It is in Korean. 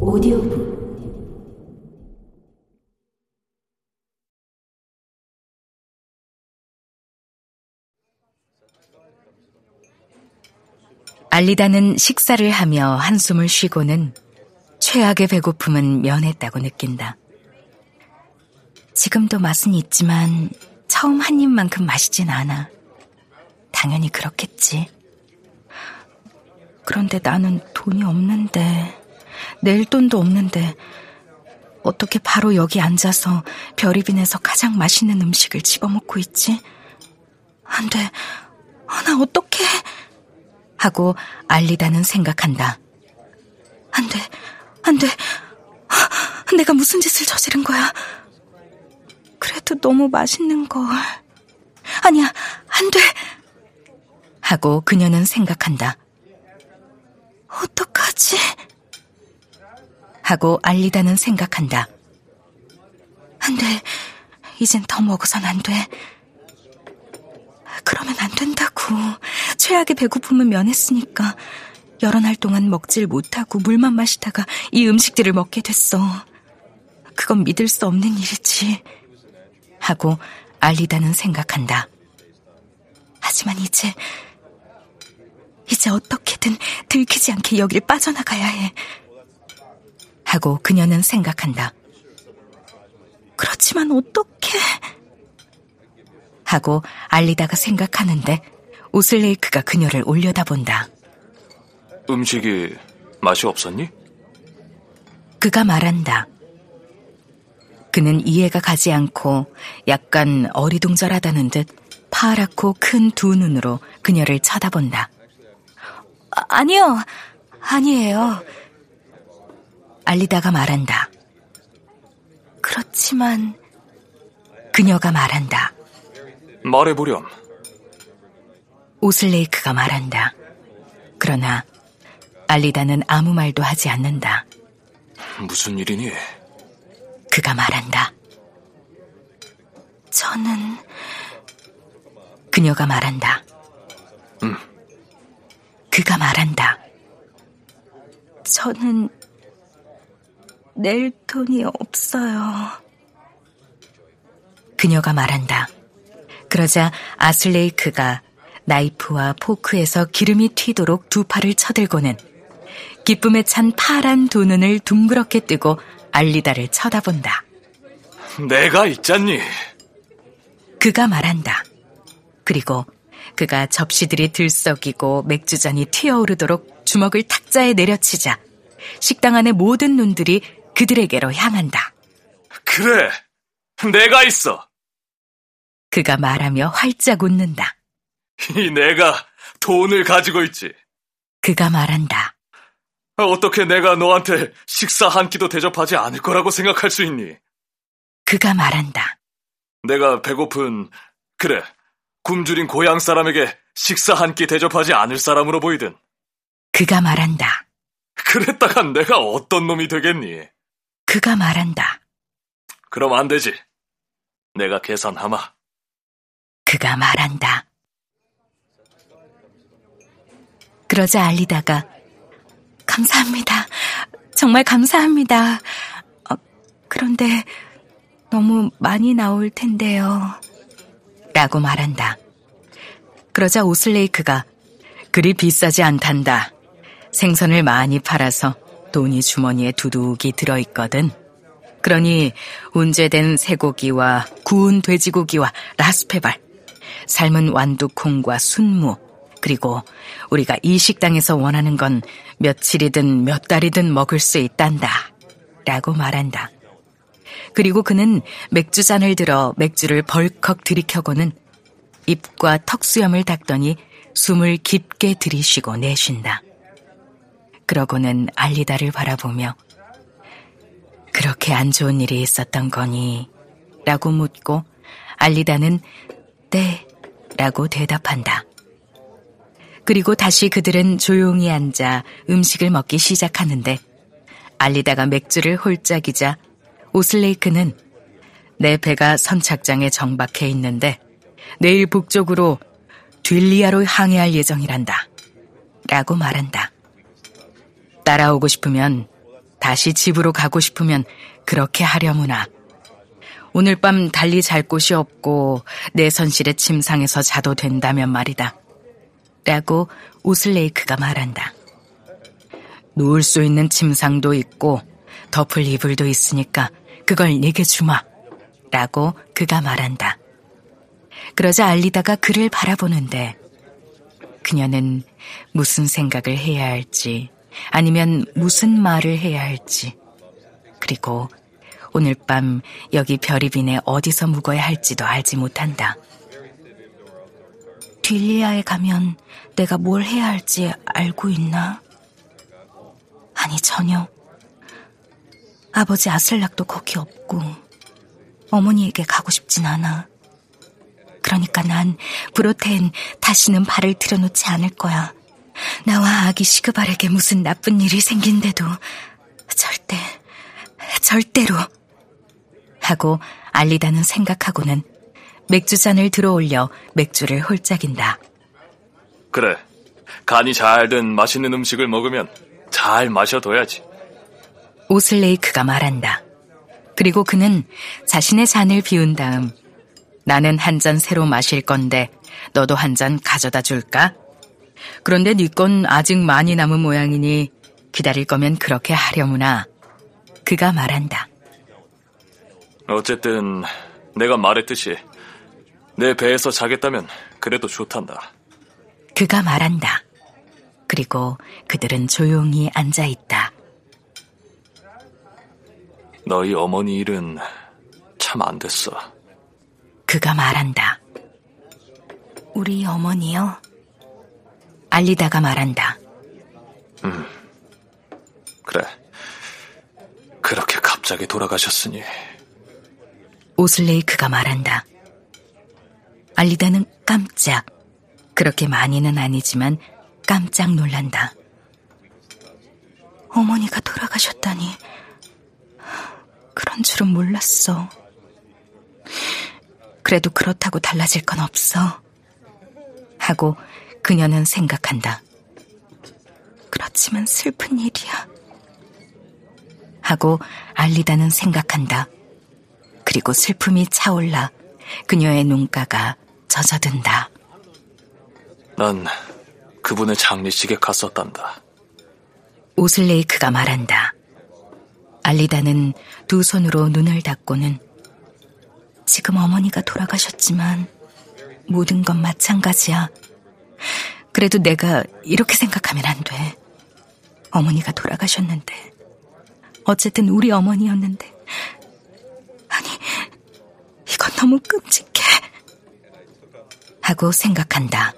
오디오북 알리다는 식사를 하며 한숨을 쉬고는 최악의 배고픔은 면했다고 느낀다. 지금도 맛은 있지만 처음 한 입만큼 맛있진 않아. 당연히 그렇겠지. 그런데 나는 돈이 없는데, 낼 돈도 없는데, 어떻게 바로 여기 앉아서 별이빈에서 가장 맛있는 음식을 집어먹고 있지? 안 돼. 아, 나 어떡해. 하고 알리다는 생각한다. 안 돼. 안 돼. 아, 내가 무슨 짓을 저지른 거야. 그래도 너무 맛있는 걸. 아니야, 안 돼. 하고 그녀는 생각한다. 어떡하지? 하고 알리다는 생각한다. 안 돼. 이젠 더 먹어선 안 돼. 그러면 안 된다고. 최악의 배고픔은 면했으니까. 여러 날 동안 먹질 못하고 물만 마시다가 이 음식들을 먹게 됐어. 그건 믿을 수 없는 일이지. 하고 알리다는 생각한다. 하지만 이제, 이제 어떻게든 들키지 않게 여길 빠져나가야 해. 하고 그녀는 생각한다. 그렇지만 어떻게? 하고 알리다가 생각하는데 오슬레이크가 그녀를 올려다본다. 음식이 맛이 없었니? 그가 말한다. 그는 이해가 가지 않고 약간 어리둥절하다는 듯 파랗고 큰 두 눈으로 그녀를 쳐다본다. 아, 아니요, 아니에요. 알리다가 말한다. 그렇지만 그녀가 말한다. 말해보렴. 오슬레이크가 말한다. 그러나 알리다는 아무 말도 하지 않는다. 무슨 일이니? 그가 말한다. 저는 그녀가 말한다. 음. 그가 말한다. 저는 낼 돈이 없어요. 그녀가 말한다. 그러자 아슬레이크가 나이프와 포크에서 기름이 튀도록 두 팔을 쳐들고는 기쁨에 찬 파란 두 눈을 둥그렇게 뜨고 알리다를 쳐다본다. 내가 있잖니. 그가 말한다. 그리고 그가 접시들이 들썩이고 맥주잔이 튀어오르도록 주먹을 탁자에 내려치자 식당 안의 모든 눈들이 그들에게로 향한다. 그래, 내가 있어. 그가 말하며 활짝 웃는다. 이 내가 돈을 가지고 있지. 그가 말한다. 어떻게 내가 너한테 식사 한 끼도 대접하지 않을 거라고 생각할 수 있니? 그가 말한다. 내가 배고픈, 그래, 굶주린 고향 사람에게 식사 한 끼 대접하지 않을 사람으로 보이든. 그가 말한다. 그랬다간 내가 어떤 놈이 되겠니? 그가 말한다. 그럼 안 되지. 내가 계산하마. 그가 말한다. 그러자 알리다가 감사합니다. 정말 감사합니다. 어, 그런데 너무 많이 나올 텐데요. 라고 말한다. 그러자 오슬레이크가 그리 비싸지 않단다. 생선을 많이 팔아서 돈이 주머니에 두둑이 들어있거든. 그러니 운제된 쇠고기와 구운 돼지고기와 라스페발, 삶은 완두콩과 순무, 그리고 우리가 이 식당에서 원하는 건 며칠이든 몇 달이든 먹을 수 있단다. 라고 말한다. 그리고 그는 맥주잔을 들어 맥주를 벌컥 들이켜고는 입과 턱수염을 닦더니 숨을 깊게 들이쉬고 내쉰다. 그러고는 알리다를 바라보며 그렇게 안 좋은 일이 있었던 거니? 라고 묻고 알리다는 네 라고 대답한다. 그리고 다시 그들은 조용히 앉아 음식을 먹기 시작하는데 알리다가 맥주를 홀짝이자 오슬레이크는 내 배가 선착장에 정박해 있는데 내일 북쪽으로 딜리아로 항해할 예정이란다. 라고 말한다. 따라오고 싶으면 다시 집으로 가고 싶으면 그렇게 하려무나. 오늘 밤 달리 잘 곳이 없고 내 선실의 침상에서 자도 된다면 말이다. 라고 오슬레이크가 말한다. 누울 수 있는 침상도 있고 덮을 이불도 있으니까 그걸 내게 주마. 라고 그가 말한다. 그러자 알리다가 그를 바라보는데 그녀는 무슨 생각을 해야 할지 아니면 무슨 말을 해야 할지 그리고 오늘 밤 여기 별이빈에 어디서 묵어야 할지도 알지 못한다. 딜리아에 가면 내가 뭘 해야 할지 알고 있나? 아니, 전혀. 아버지 아슬락도 거기 없고, 어머니에게 가고 싶진 않아. 그러니까 난 브로테엔 다시는 발을 들여놓지 않을 거야. 나와 아기 시그발에게 무슨 나쁜 일이 생긴데도 절대, 절대로. 하고 알리다는 생각하고는 맥주잔을 들어 올려 맥주를 홀짝인다. 그래. 간이 잘 된 맛있는 음식을 먹으면 잘 마셔둬야지. 오슬레이크가 말한다. 그리고 그는 자신의 잔을 비운 다음 나는 한 잔 새로 마실 건데 너도 한 잔 가져다 줄까? 그런데 네 건 아직 많이 남은 모양이니 기다릴 거면 그렇게 하려무나. 그가 말한다. 어쨌든 내가 말했듯이 내 배에서 자겠다면 그래도 좋단다. 그가 말한다. 그리고 그들은 조용히 앉아 있다. 너희 어머니 일은 참 안 됐어. 그가 말한다. 우리 어머니요? 알리다가 말한다. 음, 그래. 그렇게 갑자기 돌아가셨으니. 오슬레이크가 말한다. 알리다는 깜짝. 그렇게 많이는 아니지만 깜짝 놀란다. 어머니가 돌아가셨다니. 그런 줄은 몰랐어. 그래도 그렇다고 달라질 건 없어. 하고 그녀는 생각한다. 그렇지만 슬픈 일이야. 하고 알리다는 생각한다. 그리고 슬픔이 차올라 그녀의 눈가가 젖어든다. 난 그분의 장례식에 갔었단다. 오슬레이크가 말한다. 알리다는 두 손으로 눈을 닫고는 지금 어머니가 돌아가셨지만 모든 건 마찬가지야. 그래도 내가 이렇게 생각하면 안 돼. 어머니가 돌아가셨는데. 어쨌든 우리 어머니였는데. 아니, 이건 너무 끔찍해. 하고 생각한다.